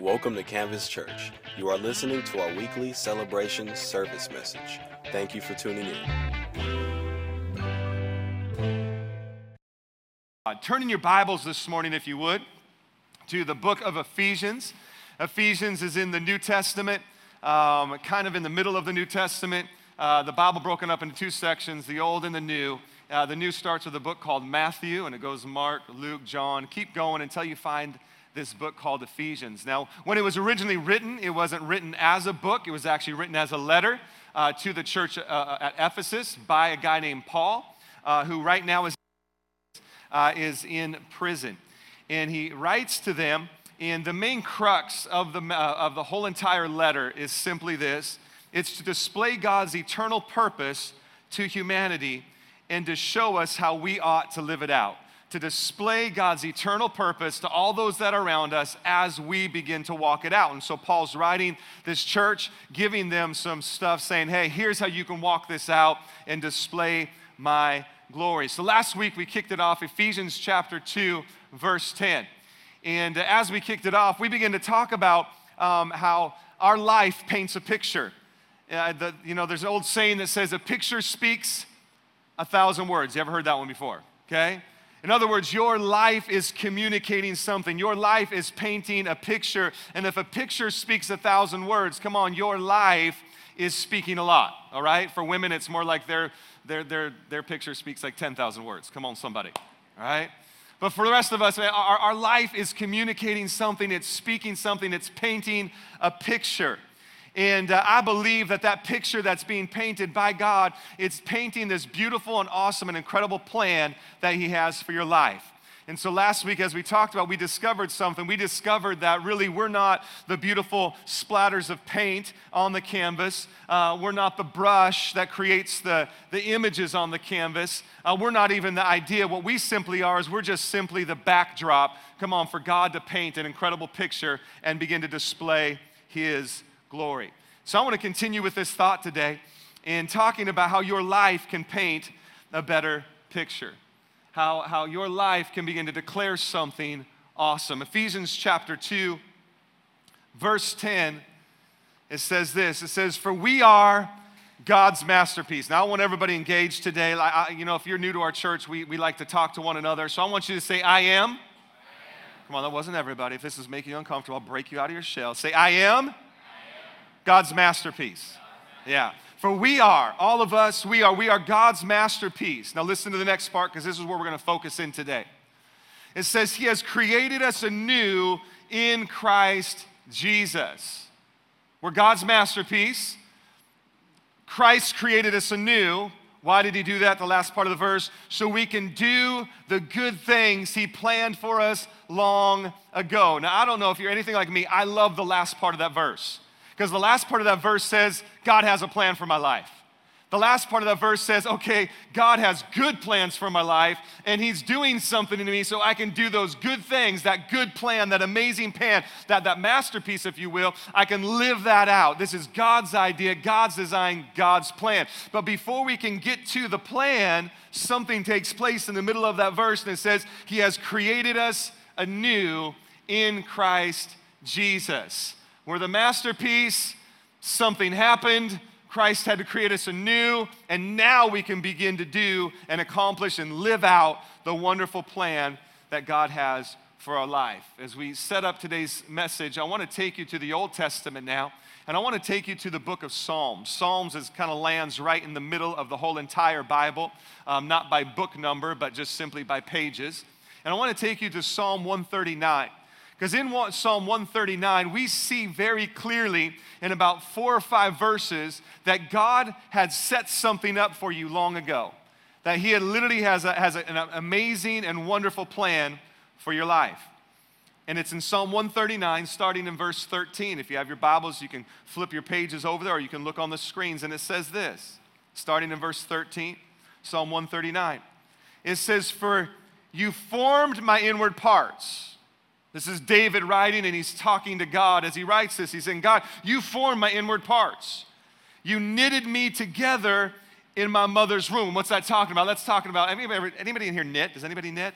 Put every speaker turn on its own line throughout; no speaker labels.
Welcome to Canvas Church. You are listening to our weekly celebration service message. Thank you for tuning in.
Uh, turn in your Bibles this morning, if you would, to the book of Ephesians. Ephesians is in the New Testament, um, kind of in the middle of the New Testament. Uh, the Bible broken up into two sections, the Old and the New. Uh, the New starts with a book called Matthew, and it goes Mark, Luke, John. Keep going until you find this book called Ephesians. Now, when it was originally written, it wasn't written as a book, it was actually written as a letter uh, to the church uh, uh at Ephesus by a guy named Paul, uh, who right now is, uh, is in prison. And he writes to them, and the main crux of the, uh, of the whole entire letter is simply this it's to display God's eternal purpose to humanity and to show us how we ought to live it out to display God's eternal purpose to all those that are around us as we begin to walk it out. And so Paul's writing this church, giving them some stuff, saying, hey, here's how you can walk this out and display my glory. So last week we kicked it off, Ephesians chapter 2, verse 10. And as we kicked it off, we began to talk about um, how our life paints a picture. Uh, the, you know, there's an old saying that says, a picture speaks a thousand words. You ever heard that one before? Okay? In other words, your life is communicating something. Your life is painting a picture. And if a picture speaks a thousand words, come on, your life is speaking a lot, all right? For women, it's more like their, their, their, their picture speaks like 10,000 words. Come on, somebody, all right? But for the rest of us, our, our life is communicating something, it's speaking something, it's painting a picture. And uh, I believe that that picture that's being painted by God, it's painting this beautiful and awesome and incredible plan that He has for your life. And so last week, as we talked about, we discovered something. We discovered that really we're not the beautiful splatters of paint on the canvas. Uh, we're not the brush that creates the, the images on the canvas. Uh, we're not even the idea. What we simply are is we're just simply the backdrop. Come on, for God to paint an incredible picture and begin to display His glory. So I want to continue with this thought today in talking about how your life can paint a better picture, how, how your life can begin to declare something awesome. Ephesians chapter 2, verse 10, it says this it says, For we are God's masterpiece. Now, I want everybody engaged today. I, you know, if you're new to our church, we, we like to talk to one another. So I want you to say, I am. I am. Come on, that wasn't everybody. If this is making you uncomfortable, I'll break you out of your shell. Say, I am. God's masterpiece. Yeah. For we are, all of us, we are, we are God's masterpiece. Now listen to the next part because this is where we're going to focus in today. It says, He has created us anew in Christ Jesus. We're God's masterpiece. Christ created us anew. Why did he do that? The last part of the verse. So we can do the good things he planned for us long ago. Now, I don't know if you're anything like me, I love the last part of that verse. Because the last part of that verse says, God has a plan for my life. The last part of that verse says, okay, God has good plans for my life, and He's doing something to me so I can do those good things, that good plan, that amazing plan, that, that masterpiece, if you will. I can live that out. This is God's idea, God's design, God's plan. But before we can get to the plan, something takes place in the middle of that verse, and it says, He has created us anew in Christ Jesus. We're the masterpiece. Something happened. Christ had to create us anew, and now we can begin to do and accomplish and live out the wonderful plan that God has for our life. As we set up today's message, I want to take you to the Old Testament now, and I want to take you to the book of Psalms. Psalms is kind of lands right in the middle of the whole entire Bible, um, not by book number, but just simply by pages. And I want to take you to Psalm 139. Because in Psalm 139, we see very clearly in about four or five verses that God had set something up for you long ago. That He had literally has, a, has a, an amazing and wonderful plan for your life. And it's in Psalm 139, starting in verse 13. If you have your Bibles, you can flip your pages over there or you can look on the screens. And it says this, starting in verse 13, Psalm 139. It says, For you formed my inward parts. This is David writing, and he's talking to God as he writes this. He's saying, God, you formed my inward parts. You knitted me together in my mother's womb. What's that talking about? That's talking about anybody, anybody in here knit? Does anybody knit?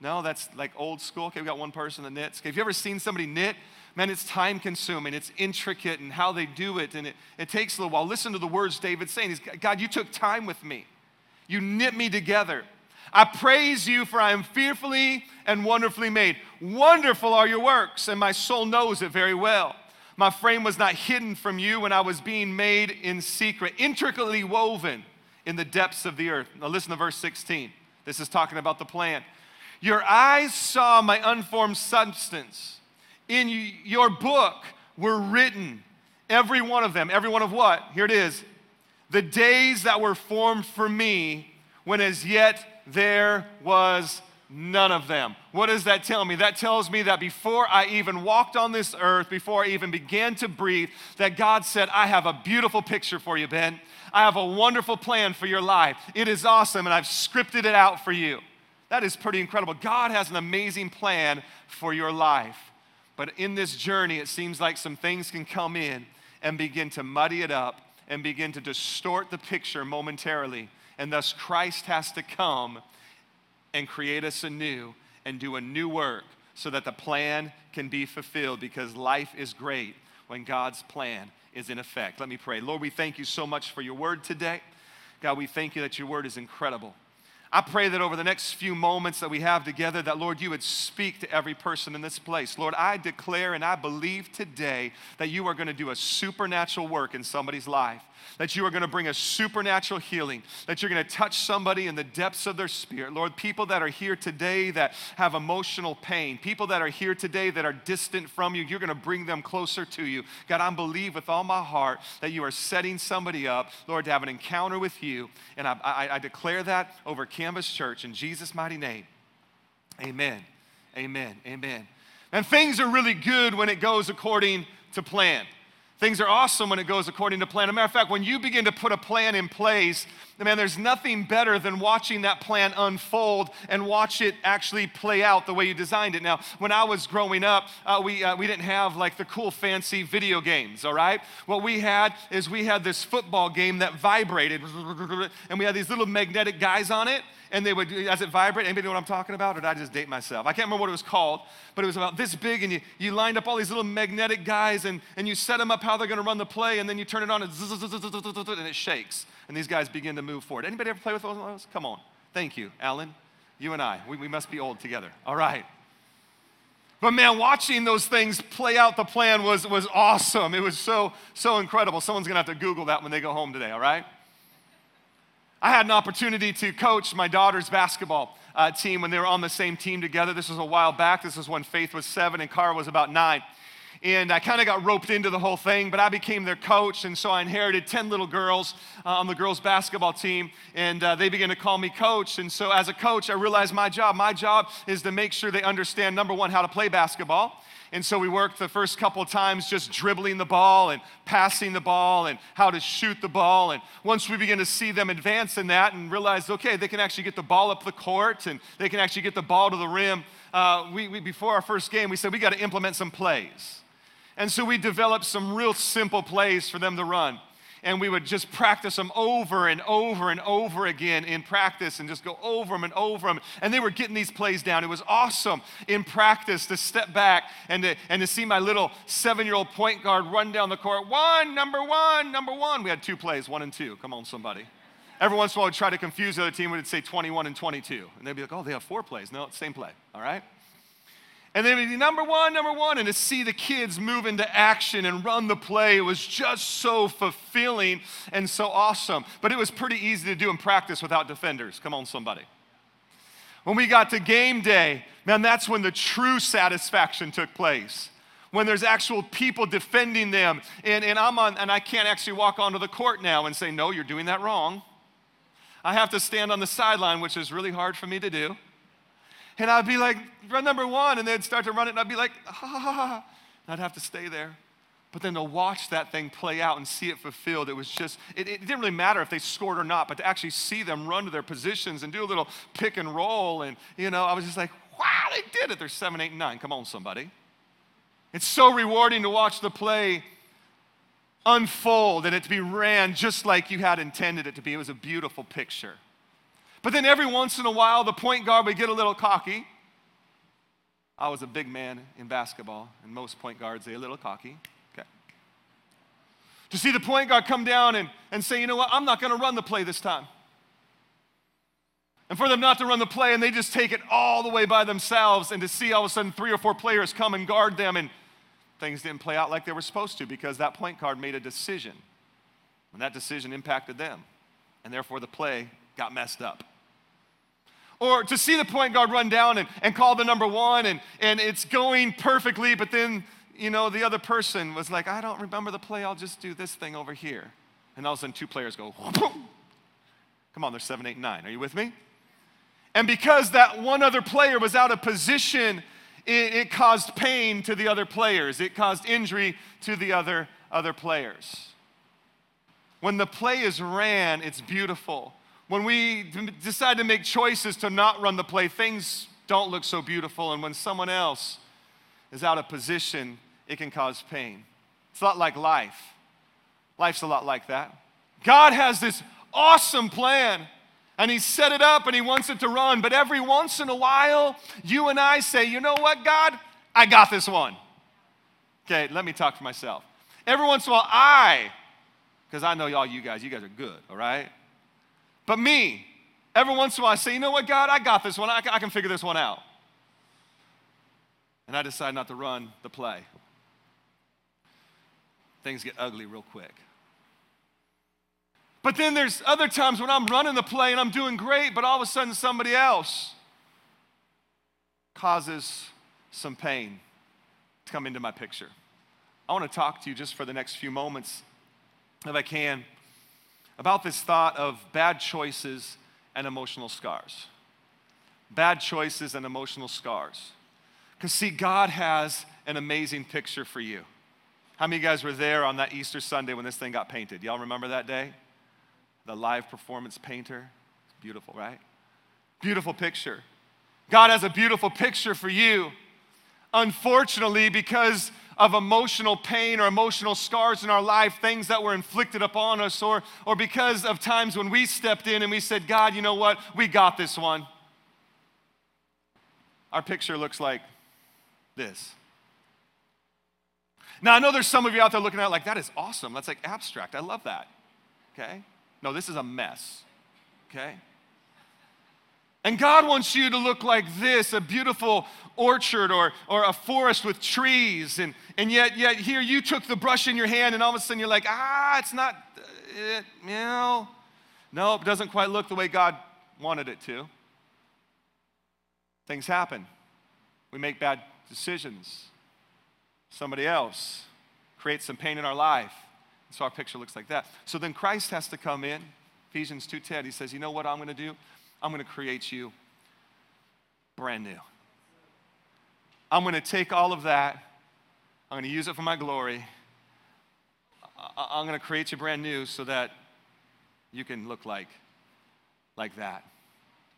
No, that's like old school. Okay, we got one person that knits. Okay, have you ever seen somebody knit? Man, it's time consuming, it's intricate and how they do it, and it, it takes a little while. Listen to the words David's saying. He's, God, you took time with me, you knit me together. I praise you, for I am fearfully and wonderfully made. Wonderful are your works, and my soul knows it very well. My frame was not hidden from you when I was being made in secret, intricately woven in the depths of the earth. Now, listen to verse 16. This is talking about the plan. Your eyes saw my unformed substance. In your book were written, every one of them. Every one of what? Here it is. The days that were formed for me, when as yet there was none of them. What does that tell me? That tells me that before I even walked on this earth, before I even began to breathe, that God said, I have a beautiful picture for you, Ben. I have a wonderful plan for your life. It is awesome, and I've scripted it out for you. That is pretty incredible. God has an amazing plan for your life. But in this journey, it seems like some things can come in and begin to muddy it up and begin to distort the picture momentarily. And thus, Christ has to come and create us anew and do a new work so that the plan can be fulfilled because life is great when God's plan is in effect. Let me pray. Lord, we thank you so much for your word today. God, we thank you that your word is incredible. I pray that over the next few moments that we have together, that Lord, you would speak to every person in this place. Lord, I declare and I believe today that you are going to do a supernatural work in somebody's life that you are going to bring a supernatural healing, that you're going to touch somebody in the depths of their spirit. Lord, people that are here today that have emotional pain, people that are here today that are distant from you, you're going to bring them closer to you. God, I believe with all my heart that you are setting somebody up, Lord, to have an encounter with you. And I, I, I declare that over Canvas Church in Jesus' mighty name. Amen. Amen. Amen. And things are really good when it goes according to plan. Things are awesome when it goes according to plan. As a matter of fact, when you begin to put a plan in place, man, there's nothing better than watching that plan unfold and watch it actually play out the way you designed it. Now, when I was growing up, uh, we, uh, we didn't have like the cool, fancy video games, all right? What we had is we had this football game that vibrated, and we had these little magnetic guys on it and they would, as it vibrate, anybody know what I'm talking about? Or did I just date myself? I can't remember what it was called, but it was about this big, and you, you lined up all these little magnetic guys, and, and you set them up how they're to run the play, and then you turn it on, and, and it shakes, and these guys begin to move forward. Anybody ever play with those? Come on. Thank you, Alan. You and I, we, we must be old together. All right. But man, watching those things play out the plan was, was awesome. It was so, so incredible. Someone's gonna have to Google that when they go home today, all right? I had an opportunity to coach my daughter's basketball uh, team when they were on the same team together. This was a while back. This was when Faith was seven and Cara was about nine. And I kind of got roped into the whole thing, but I became their coach. And so I inherited 10 little girls uh, on the girls' basketball team. And uh, they began to call me coach. And so as a coach, I realized my job, my job is to make sure they understand, number one, how to play basketball. And so we worked the first couple of times just dribbling the ball and passing the ball and how to shoot the ball. And once we began to see them advance in that and realize, okay, they can actually get the ball up the court and they can actually get the ball to the rim, uh, we, we, before our first game, we said we got to implement some plays. And so we developed some real simple plays for them to run and we would just practice them over and over and over again in practice and just go over them and over them. And they were getting these plays down. It was awesome in practice to step back and to, and to see my little seven year old point guard run down the court. One, number one, number one. We had two plays, one and two. Come on, somebody. Every once in a while, we'd try to confuse the other team. We'd say 21 and 22. And they'd be like, oh, they have four plays. No, same play. All right? And then be number one, number one, and to see the kids move into action and run the play it was just so fulfilling and so awesome. But it was pretty easy to do in practice without defenders. Come on, somebody. When we got to game day, man, that's when the true satisfaction took place. When there's actual people defending them, and, and I'm on, and I can't actually walk onto the court now and say, No, you're doing that wrong. I have to stand on the sideline, which is really hard for me to do. And I'd be like, run number one, and they'd start to run it, and I'd be like, ha ha ha. ha. And I'd have to stay there. But then to watch that thing play out and see it fulfilled, it was just, it, it, didn't really matter if they scored or not, but to actually see them run to their positions and do a little pick and roll. And, you know, I was just like, wow, they did it. They're seven, eight, nine. Come on, somebody. It's so rewarding to watch the play unfold and it to be ran just like you had intended it to be. It was a beautiful picture. But then every once in a while, the point guard would get a little cocky I was a big man in basketball, and most point guards, they're a little cocky. Okay. To see the point guard come down and, and say, you know what, I'm not going to run the play this time. And for them not to run the play and they just take it all the way by themselves, and to see all of a sudden three or four players come and guard them, and things didn't play out like they were supposed to because that point guard made a decision. And that decision impacted them. And therefore the play got messed up. Or to see the point guard run down and, and call the number one and, and it's going perfectly, but then, you know, the other person was like, I don't remember the play, I'll just do this thing over here. And all of a sudden, two players go, Whoom. come on, there's seven, eight, nine. Are you with me? And because that one other player was out of position, it, it caused pain to the other players. It caused injury to the other, other players. When the play is ran, it's beautiful. When we decide to make choices to not run the play, things don't look so beautiful. And when someone else is out of position, it can cause pain. It's a lot like life. Life's a lot like that. God has this awesome plan and He set it up and He wants it to run. But every once in a while, you and I say, you know what, God? I got this one. Okay, let me talk for myself. Every once in a while, I, because I know y'all, you guys, you guys are good, all right? But me, every once in a while, I say, you know what, God, I got this one. I can, I can figure this one out. And I decide not to run the play. Things get ugly real quick. But then there's other times when I'm running the play and I'm doing great, but all of a sudden somebody else causes some pain to come into my picture. I want to talk to you just for the next few moments, if I can, about this thought of bad choices and emotional scars. Bad choices and emotional scars. Because, see, God has an amazing picture for you. How many of you guys were there on that Easter Sunday when this thing got painted? Y'all remember that day? The live performance painter. It's beautiful, right? Beautiful picture. God has a beautiful picture for you. Unfortunately, because of emotional pain or emotional scars in our life, things that were inflicted upon us, or, or because of times when we stepped in and we said, God, you know what? We got this one. Our picture looks like this. Now, I know there's some of you out there looking at it like, that is awesome. That's like abstract. I love that. Okay? No, this is a mess. Okay? And God wants you to look like this a beautiful orchard or, or a forest with trees. And, and yet, yet, here you took the brush in your hand, and all of a sudden you're like, ah, it's not, it, you know. No, it doesn't quite look the way God wanted it to. Things happen. We make bad decisions. Somebody else creates some pain in our life. So our picture looks like that. So then Christ has to come in. Ephesians 2:10. He says, "You know what I'm going to do? I'm going to create you brand new. I'm going to take all of that, I'm going to use it for my glory. I'm going to create you brand new so that you can look like, like that.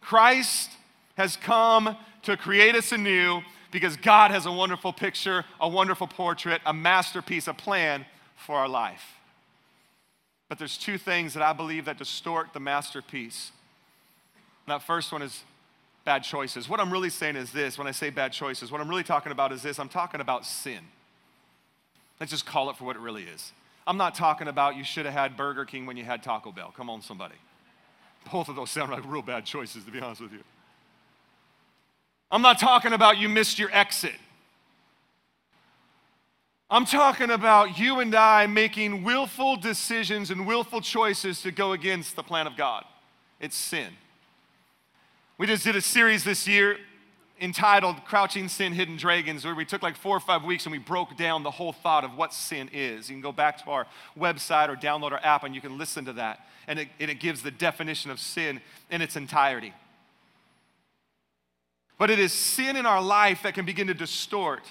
Christ has come to create us anew because God has a wonderful picture, a wonderful portrait, a masterpiece, a plan for our life. But there's two things that I believe that distort the masterpiece that first one is bad choices. What I'm really saying is this when I say bad choices, what I'm really talking about is this I'm talking about sin. Let's just call it for what it really is. I'm not talking about you should have had Burger King when you had Taco Bell. Come on, somebody. Both of those sound like real bad choices, to be honest with you. I'm not talking about you missed your exit. I'm talking about you and I making willful decisions and willful choices to go against the plan of God. It's sin. We just did a series this year entitled Crouching Sin, Hidden Dragons, where we took like four or five weeks and we broke down the whole thought of what sin is. You can go back to our website or download our app and you can listen to that. And it, and it gives the definition of sin in its entirety. But it is sin in our life that can begin to distort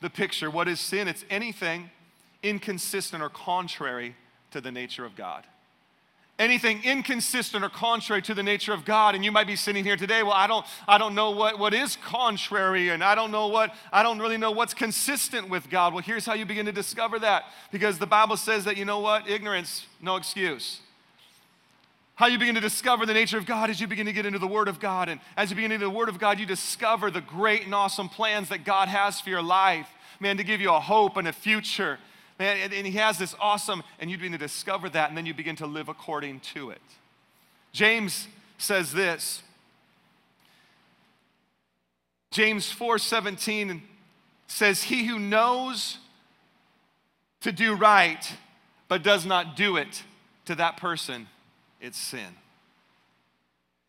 the picture. What is sin? It's anything inconsistent or contrary to the nature of God anything inconsistent or contrary to the nature of God. And you might be sitting here today, well, I don't, I don't know what, what is contrary, and I don't know what, I don't really know what's consistent with God. Well, here's how you begin to discover that. Because the Bible says that, you know what? Ignorance, no excuse. How you begin to discover the nature of God as you begin to get into the Word of God. And as you begin into the Word of God, you discover the great and awesome plans that God has for your life. Man, to give you a hope and a future. Man, and, and He has this awesome, and you begin to discover that, and then you begin to live according to it. James says this. James 4:17 says, He who knows to do right but does not do it, to that person it's sin.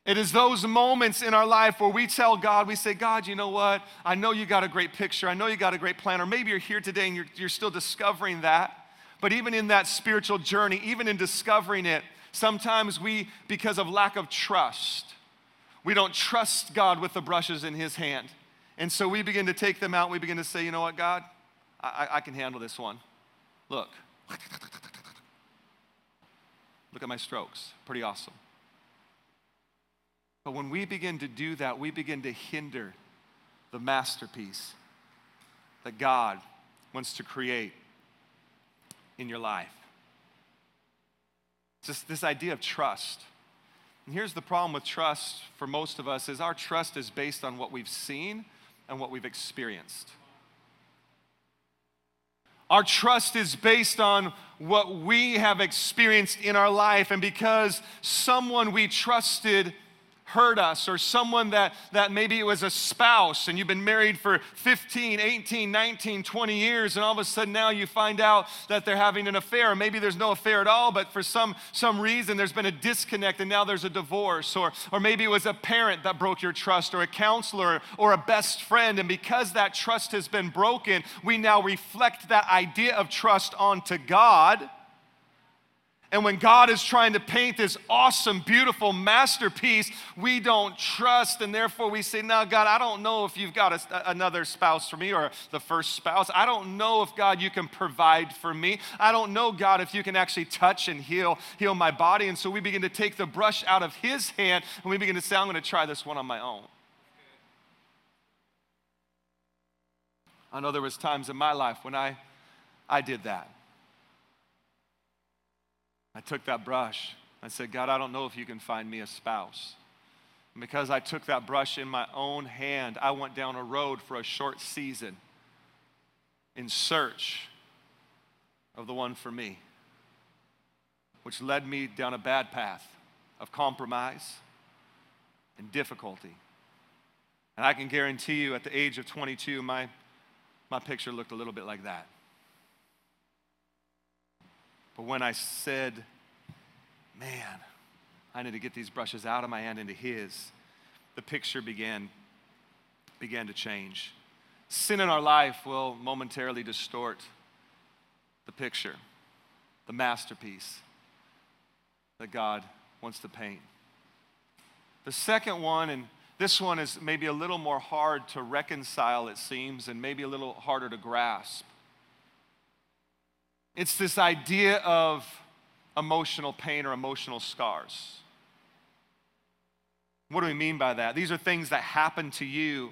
It is those moments in our life where we tell God, we say, God, you know what? I know you got a great picture. I know you got a great plan. Or maybe you're here today and you're, you're still discovering that. But even in that spiritual journey, even in discovering it, sometimes we, because of lack of trust, we don't trust God with the brushes in His hand. And so we begin to take them out. We begin to say, you know what, God? I, I can handle this one. Look. Look at my strokes. Pretty awesome. But when we begin to do that, we begin to hinder the masterpiece that God wants to create in your life. It's just this idea of trust. And here's the problem with trust for most of us is our trust is based on what we've seen and what we've experienced. Our trust is based on what we have experienced in our life, and because someone we trusted hurt us or someone that, that maybe it was a spouse and you've been married for 15 18 19 20 years and all of a sudden now you find out that they're having an affair. Or maybe there's no affair at all but for some some reason there's been a disconnect and now there's a divorce or or maybe it was a parent that broke your trust or a counselor or a best friend. And because that trust has been broken we now reflect that idea of trust onto God and when God is trying to paint this awesome, beautiful masterpiece, we don't trust, and therefore we say, No, God, I don't know if you've got a, another spouse for me or the first spouse. I don't know if, God, you can provide for me. I don't know, God, if you can actually touch and heal, heal my body. And so we begin to take the brush out of His hand and we begin to say, I'm going to try this one on my own. I know there was times in my life when I, I did that. I took that brush. I said, God, I don't know if you can find me a spouse. And because I took that brush in my own hand, I went down a road for a short season in search of the one for me, which led me down a bad path of compromise and difficulty. And I can guarantee you, at the age of 22, my, my picture looked a little bit like that. But when I said, man, I need to get these brushes out of my hand into his, the picture began, began to change. Sin in our life will momentarily distort the picture, the masterpiece that God wants to paint. The second one, and this one is maybe a little more hard to reconcile, it seems, and maybe a little harder to grasp. It's this idea of emotional pain or emotional scars. What do we mean by that? These are things that happen to you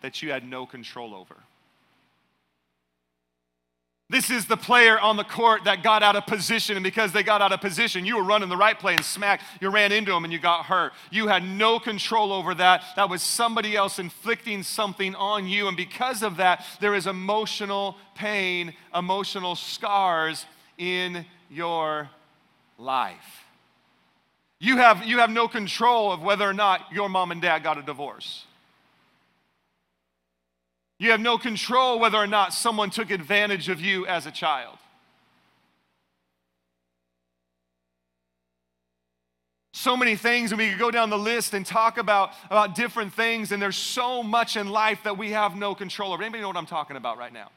that you had no control over. This is the player on the court that got out of position, and because they got out of position, you were running the right play and smack, you ran into him and you got hurt. You had no control over that. That was somebody else inflicting something on you, and because of that, there is emotional pain, emotional scars in your life. You have, you have no control of whether or not your mom and dad got a divorce. You have no control whether or not someone took advantage of you as a child. So many things, and we could go down the list and talk about, about different things, and there's so much in life that we have no control over. Anybody know what I'm talking about right now?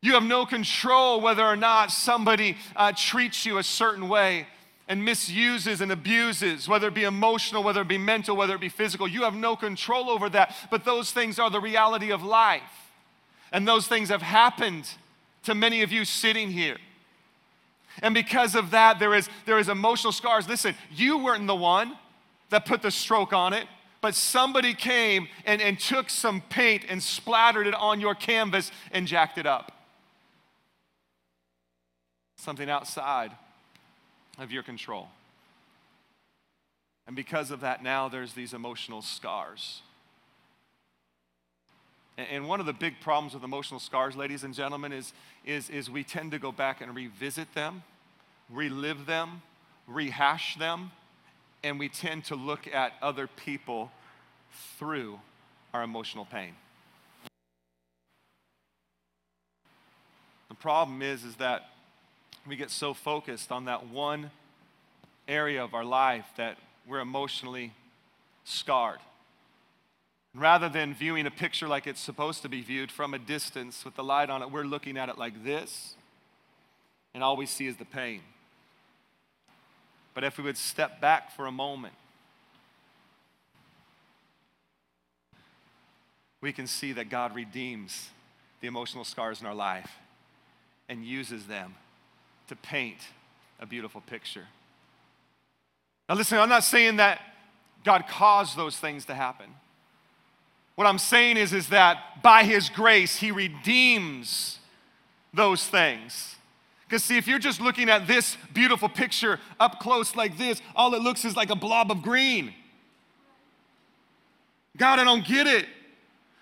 You have no control whether or not somebody uh, treats you a certain way and misuses and abuses, whether it be emotional, whether it be mental, whether it be physical. You have no control over that, but those things are the reality of life. And those things have happened to many of you sitting here. And because of that, there is, there is emotional scars. Listen, you weren't the one that put the stroke on it, but somebody came and, and took some paint and splattered it on your canvas and jacked it up. Something outside of your control. And because of that, now there's these emotional scars. And one of the big problems with emotional scars, ladies and gentlemen, is, is, is we tend to go back and revisit them, relive them, rehash them, and we tend to look at other people through our emotional pain. The problem is, is that we get so focused on that one area of our life that we're emotionally scarred. Rather than viewing a picture like it's supposed to be viewed from a distance with the light on it, we're looking at it like this, and all we see is the pain. But if we would step back for a moment, we can see that God redeems the emotional scars in our life and uses them to paint a beautiful picture. Now, listen, I'm not saying that God caused those things to happen. What I'm saying is, is that by His grace, He redeems those things. Because, see, if you're just looking at this beautiful picture up close like this, all it looks is like a blob of green. God, I don't get it.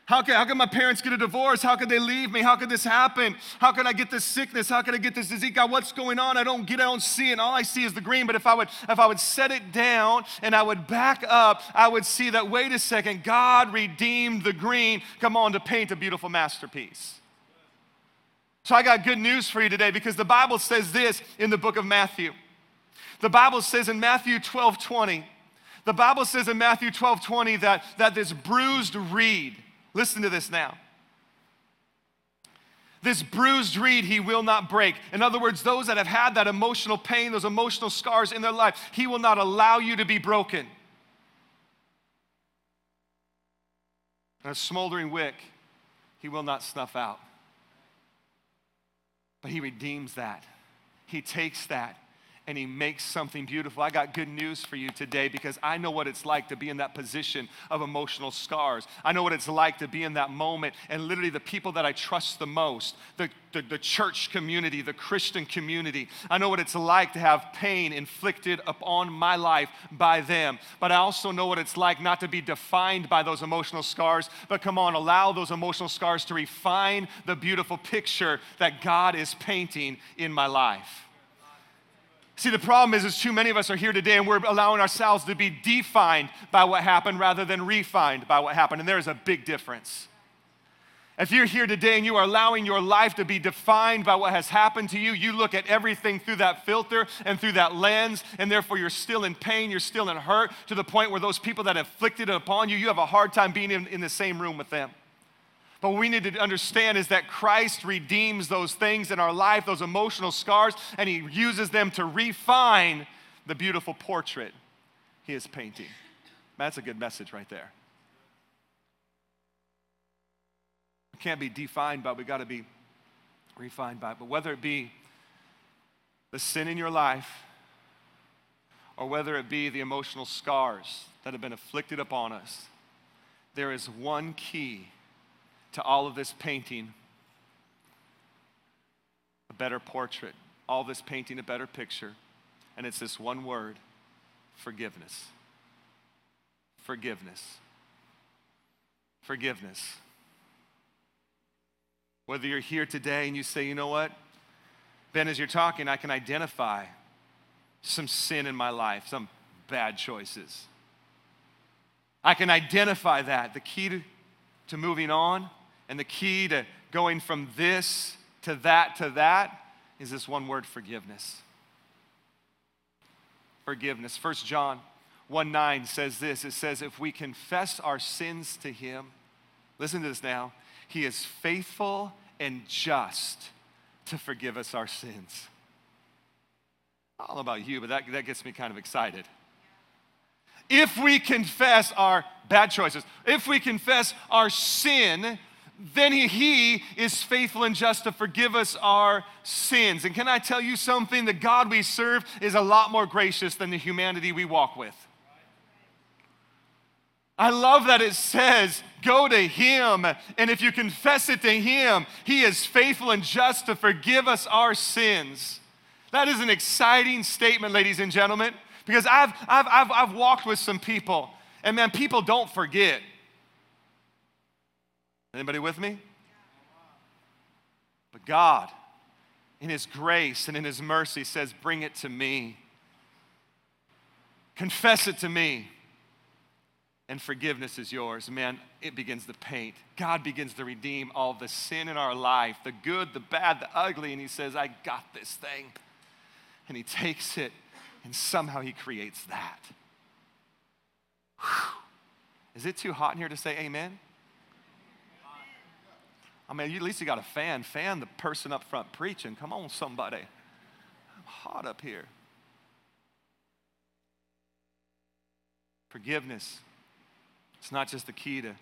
How can, how could my parents get a divorce? How could they leave me? How could this happen? How can I get this sickness? How can I get this disease? God, what's going on? I don't get it. I don't see it. And all I see is the green. But if I would, if I would set it down and I would back up, I would see that, wait a second, God redeemed the green. Come on to paint a beautiful masterpiece. So I got good news for you today because the Bible says this in the book of Matthew. The Bible says in Matthew 12 20, the Bible says in Matthew 12 20 that, that this bruised reed, Listen to this now. This bruised reed he will not break. In other words, those that have had that emotional pain, those emotional scars in their life, he will not allow you to be broken. And a smoldering wick, he will not snuff out. But he redeems that. He takes that and he makes something beautiful. I got good news for you today because I know what it's like to be in that position of emotional scars. I know what it's like to be in that moment. And literally, the people that I trust the most, the, the, the church community, the Christian community, I know what it's like to have pain inflicted upon my life by them. But I also know what it's like not to be defined by those emotional scars, but come on, allow those emotional scars to refine the beautiful picture that God is painting in my life. See, the problem is, is too many of us are here today and we're allowing ourselves to be defined by what happened rather than refined by what happened. And there is a big difference. If you're here today and you are allowing your life to be defined by what has happened to you, you look at everything through that filter and through that lens, and therefore you're still in pain, you're still in hurt to the point where those people that inflicted it upon you, you have a hard time being in, in the same room with them. But what we need to understand is that Christ redeems those things in our life, those emotional scars, and He uses them to refine the beautiful portrait He is painting. That's a good message right there. We can't be defined by, we got to be refined by. But whether it be the sin in your life, or whether it be the emotional scars that have been afflicted upon us, there is one key to all of this painting a better portrait, all this painting a better picture. And it's this one word forgiveness. Forgiveness. Forgiveness. Whether you're here today and you say, you know what? Ben, as you're talking, I can identify some sin in my life, some bad choices. I can identify that. The key to, to moving on and the key to going from this to that to that is this one word forgiveness. Forgiveness. First John 1 9 says this it says, If we confess our sins to him, listen to this now, he is faithful and just to forgive us our sins. I don't know about you, but that, that gets me kind of excited. If we confess our bad choices, if we confess our sin, then he, is faithful and just to forgive us our sins. And can I tell you something? The God we serve is a lot more gracious than the humanity we walk with. I love that it says, go to him, and if you confess it to him, he is faithful and just to forgive us our sins. That is an exciting statement, ladies and gentlemen Because I've, I've, I've, I've walked with some people, and man, people don't forget. Anybody with me? But God, in His grace and in His mercy, says, Bring it to me. Confess it to me. And forgiveness is yours. Man, it begins to paint. God begins to redeem all the sin in our life the good, the bad, the ugly. And He says, I got this thing. And He takes it, and somehow He creates that. Whew. Is it too hot in here to say amen? I mean, at least you got a fan. Fan the person up front preaching. Come on, somebody. I'm hot up here. Forgiveness. It's not just the key to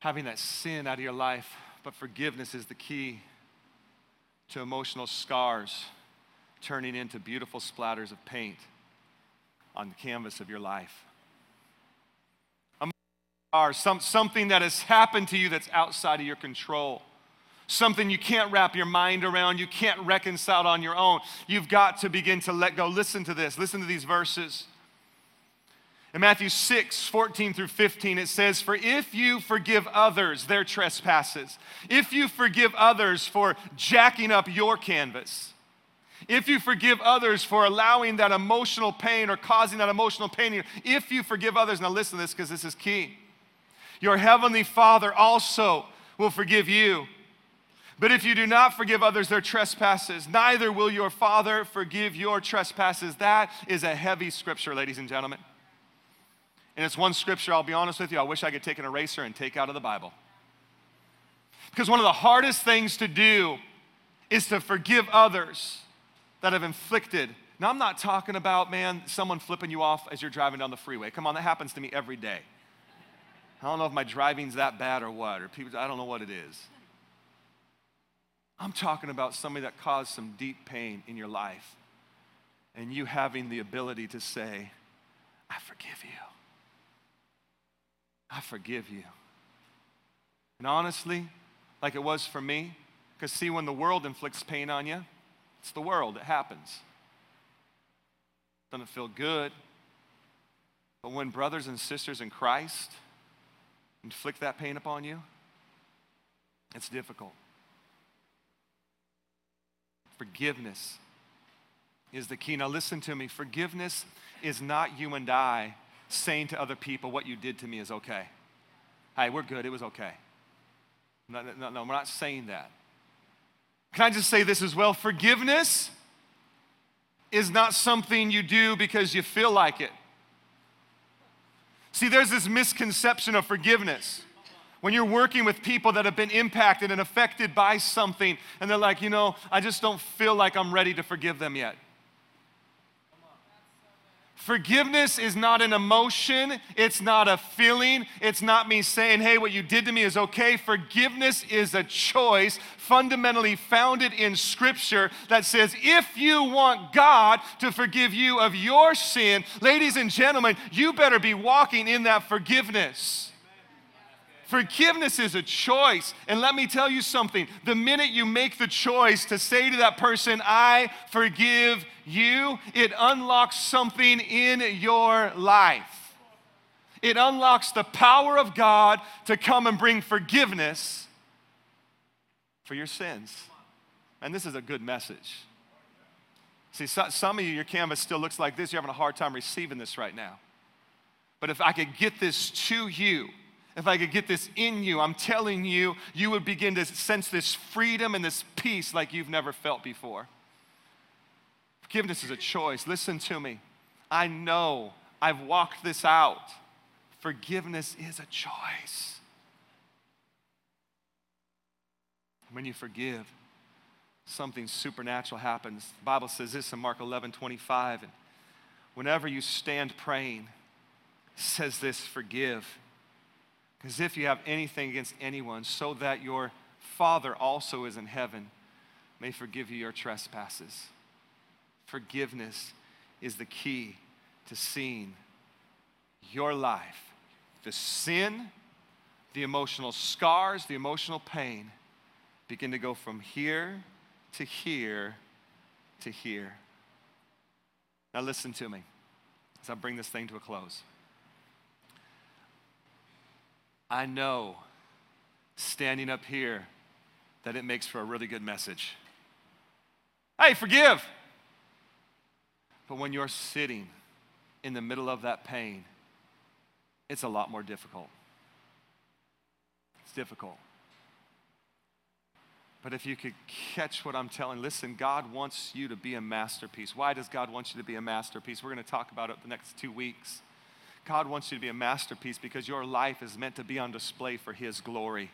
having that sin out of your life, but forgiveness is the key to emotional scars turning into beautiful splatters of paint on the canvas of your life are, some, something that has happened to you that's outside of your control. Something you can't wrap your mind around, you can't reconcile on your own. You've got to begin to let go. Listen to this, listen to these verses. In Matthew 6, 14 through 15, it says, For if you forgive others their trespasses, if you forgive others for jacking up your canvas, if you forgive others for allowing that emotional pain or causing that emotional pain, if you forgive others, now listen to this because this is key your heavenly Father also will forgive you. But if you do not forgive others their trespasses, neither will your Father forgive your trespasses. That is a heavy scripture, ladies and gentlemen. And it's one scripture, I'll be honest with you, I wish I could take an eraser and take out of the Bible. Because one of the hardest things to do is to forgive others that have inflicted. Now, I'm not talking about, man, someone flipping you off as you're driving down the freeway. Come on, that happens to me every day. I don't know if my driving's that bad or what, or people, I don't know what it is. I'm talking about somebody that caused some deep pain in your life, and you having the ability to say, I forgive you. I forgive you. And honestly, like it was for me, because see, when the world inflicts pain on you, it's the world, it happens. Doesn't feel good. But when brothers and sisters in Christ, inflict that pain upon you, it's difficult. Forgiveness is the key. Now, listen to me. Forgiveness is not you and I saying to other people, What you did to me is okay. Hey, we're good. It was okay. No, no, no, we're not saying that. Can I just say this as well? Forgiveness is not something you do because you feel like it. See, there's this misconception of forgiveness. When you're working with people that have been impacted and affected by something, and they're like, you know, I just don't feel like I'm ready to forgive them yet. Forgiveness is not an emotion, it's not a feeling, it's not me saying, hey, what you did to me is okay. Forgiveness is a choice fundamentally founded in Scripture that says, if you want God to forgive you of your sin, ladies and gentlemen, you better be walking in that forgiveness. Forgiveness is a choice. And let me tell you something the minute you make the choice to say to that person, I forgive you, it unlocks something in your life. It unlocks the power of God to come and bring forgiveness for your sins. And this is a good message. See, some of you, your canvas still looks like this. You're having a hard time receiving this right now. But if I could get this to you, if I could get this in you, I'm telling you, you would begin to sense this freedom and this peace like you've never felt before. Forgiveness is a choice. Listen to me. I know I've walked this out. Forgiveness is a choice. When you forgive, something supernatural happens. The Bible says this in Mark 11 25. And whenever you stand praying, says this forgive as if you have anything against anyone, so that your Father also is in heaven may forgive you your trespasses. Forgiveness is the key to seeing your life. The sin, the emotional scars, the emotional pain begin to go from here to here to here. Now, listen to me as I bring this thing to a close. I know standing up here that it makes for a really good message. Hey, forgive. But when you're sitting in the middle of that pain, it's a lot more difficult. It's difficult. But if you could catch what I'm telling, listen, God wants you to be a masterpiece. Why does God want you to be a masterpiece? We're going to talk about it the next two weeks. God wants you to be a masterpiece because your life is meant to be on display for His glory.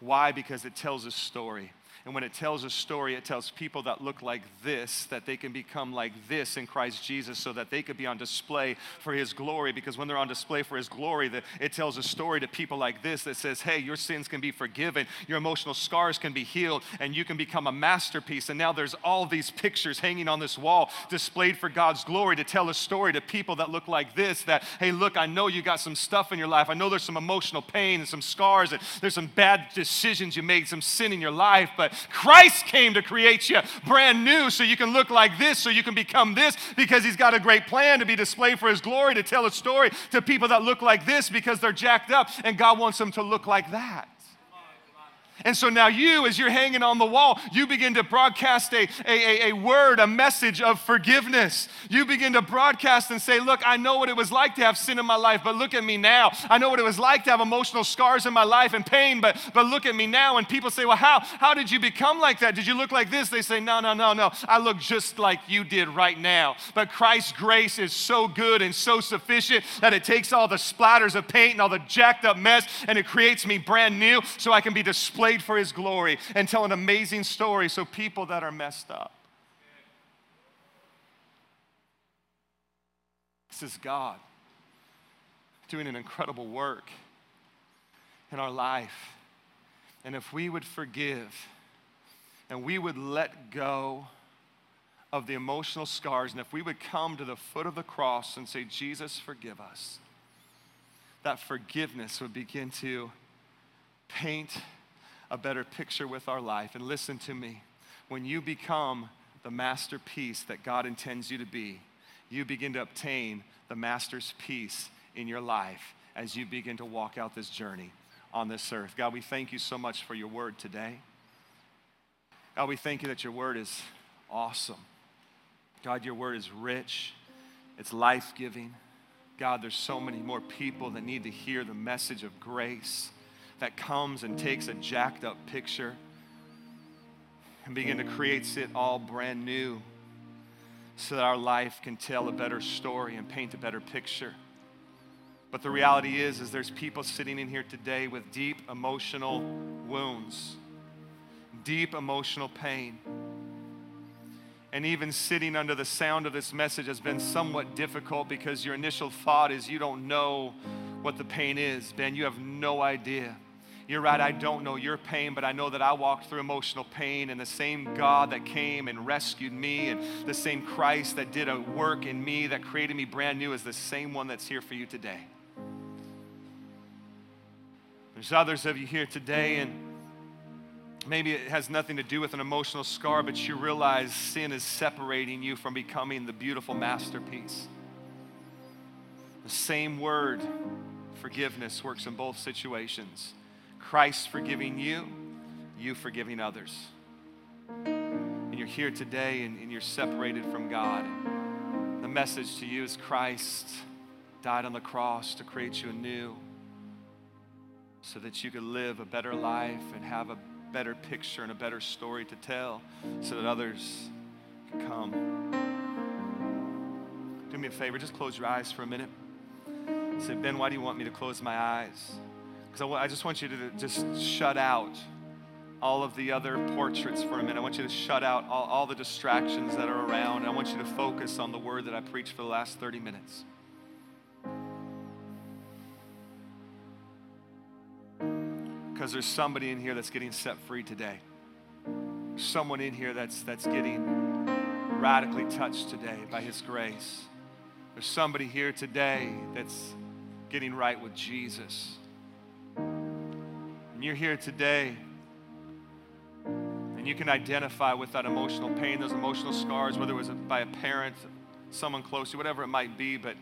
Why? Because it tells a story. And when it tells a story, it tells people that look like this that they can become like this in Christ Jesus so that they could be on display for His glory. Because when they're on display for His glory, the, it tells a story to people like this that says, hey, your sins can be forgiven, your emotional scars can be healed, and you can become a masterpiece. And now there's all these pictures hanging on this wall displayed for God's glory to tell a story to people that look like this that, hey, look, I know you got some stuff in your life. I know there's some emotional pain and some scars, and there's some bad decisions you made, some sin in your life, but Christ came to create you brand new so you can look like this, so you can become this, because He's got a great plan to be displayed for His glory, to tell a story to people that look like this because they're jacked up, and God wants them to look like that. And so now you, as you're hanging on the wall, you begin to broadcast a, a, a, word, a message of forgiveness. You begin to broadcast and say, Look, I know what it was like to have sin in my life, but look at me now. I know what it was like to have emotional scars in my life and pain, but, but look at me now. And people say, Well, how, how did you become like that? Did you look like this? They say, No, no, no, no. I look just like you did right now. But Christ's grace is so good and so sufficient that it takes all the splatters of paint and all the jacked up mess and it creates me brand new so I can be displayed displayed for His glory and tell an amazing story so people that are messed up. This is God doing an incredible work in our life. And if we would forgive and we would let go of the emotional scars, and if we would come to the foot of the cross and say, Jesus, forgive us, that forgiveness would begin to paint a better picture with our life. And listen to me when you become the masterpiece that God intends you to be, you begin to obtain the master's peace in your life as you begin to walk out this journey on this earth. God, we thank you so much for your word today. God, we thank you that your word is awesome. God, your word is rich, it's life giving. God, there's so many more people that need to hear the message of grace that comes and takes a jacked up picture and begin to create it all brand new so that our life can tell a better story and paint a better picture. But the reality is is there's people sitting in here today with deep emotional wounds, deep emotional pain. And even sitting under the sound of this message has been somewhat difficult because your initial thought is you don't know what the pain is. Ben, you have no idea. You're right, I don't know your pain, but I know that I walked through emotional pain, and the same God that came and rescued me, and the same Christ that did a work in me that created me brand new, is the same one that's here for you today. There's others of you here today, and maybe it has nothing to do with an emotional scar, but you realize sin is separating you from becoming the beautiful masterpiece. The same word, forgiveness, works in both situations. Christ forgiving you, you forgiving others. And you're here today and, and you're separated from God. The message to you is Christ died on the cross to create you anew so that you could live a better life and have a better picture and a better story to tell so that others can come. Do me a favor, just close your eyes for a minute. Say, Ben, why do you want me to close my eyes? Because I, just want you to just shut out all of the other portraits for a minute. I want you to shut out all, all the distractions that are around. I want you to focus on the word that I preached for the last 30 minutes. Because there's somebody in here that's getting set free today. Someone in here that's, that's getting radically touched today by His grace. There's somebody here today that's getting right with Jesus you're here today and you can identify with that emotional pain, those emotional scars, whether it was by a parent, someone close to you, whatever it might be, but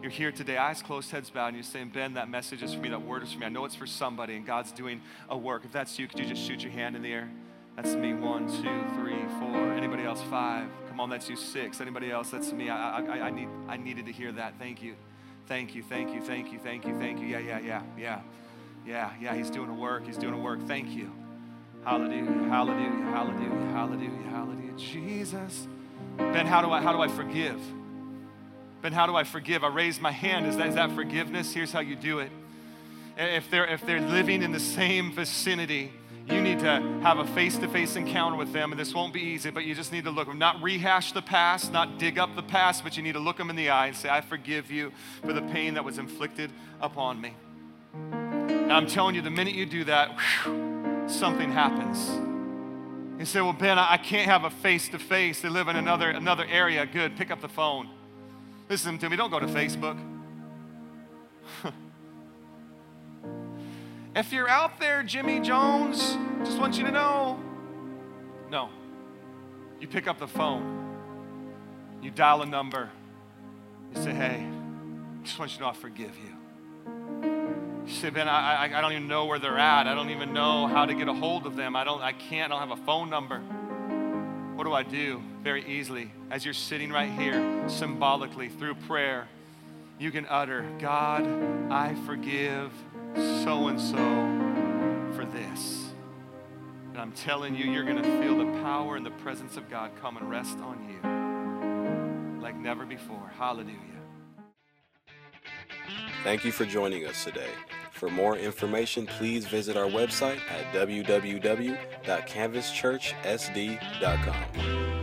you're here today, eyes closed, heads bowed, and you're saying, Ben, that message is for me, that word is for me. I know it's for somebody, and God's doing a work. If that's you, could you just shoot your hand in the air? That's me. One, two, three, four. Anybody else? Five. Come on, that's you. Six. Anybody else? That's me. I, I, I, need, I needed to hear that. Thank you. Thank you, thank you, thank you, thank you, thank you. Yeah, yeah, yeah, yeah. Yeah, yeah, he's doing a work. He's doing a work. Thank you. Hallelujah, hallelujah, hallelujah, hallelujah, hallelujah. Jesus. Ben, how do I how do I forgive? Ben, how do I forgive? I raised my hand. Is that, is that forgiveness? Here's how you do it. If they're, if they're living in the same vicinity, you need to have a face-to-face encounter with them and this won't be easy but you just need to look them not rehash the past not dig up the past but you need to look them in the eye and say i forgive you for the pain that was inflicted upon me and i'm telling you the minute you do that whew, something happens. You say well ben i can't have a face-to-face. They live in another another area. Good pick up the phone. Listen to me. Don't go to facebook. If you're out there, Jimmy Jones, just want you to know no. You pick up the phone, you dial a number, you say, hey, just want you to know I forgive you. Say, Ben, I, I, I don't even know where they're at. I don't even know how to get a hold of them. I don't, I can't, I don't have a phone number. What do I do? Very easily, as you're sitting right here, symbolically, through prayer, you can utter, God, I forgive so and so for this. And I'm telling you, you're going to feel the power and the presence of God come and rest on you like never before. Hallelujah.
Thank you for joining us today. For more information, please visit our website at www.canvaschurchsd.com.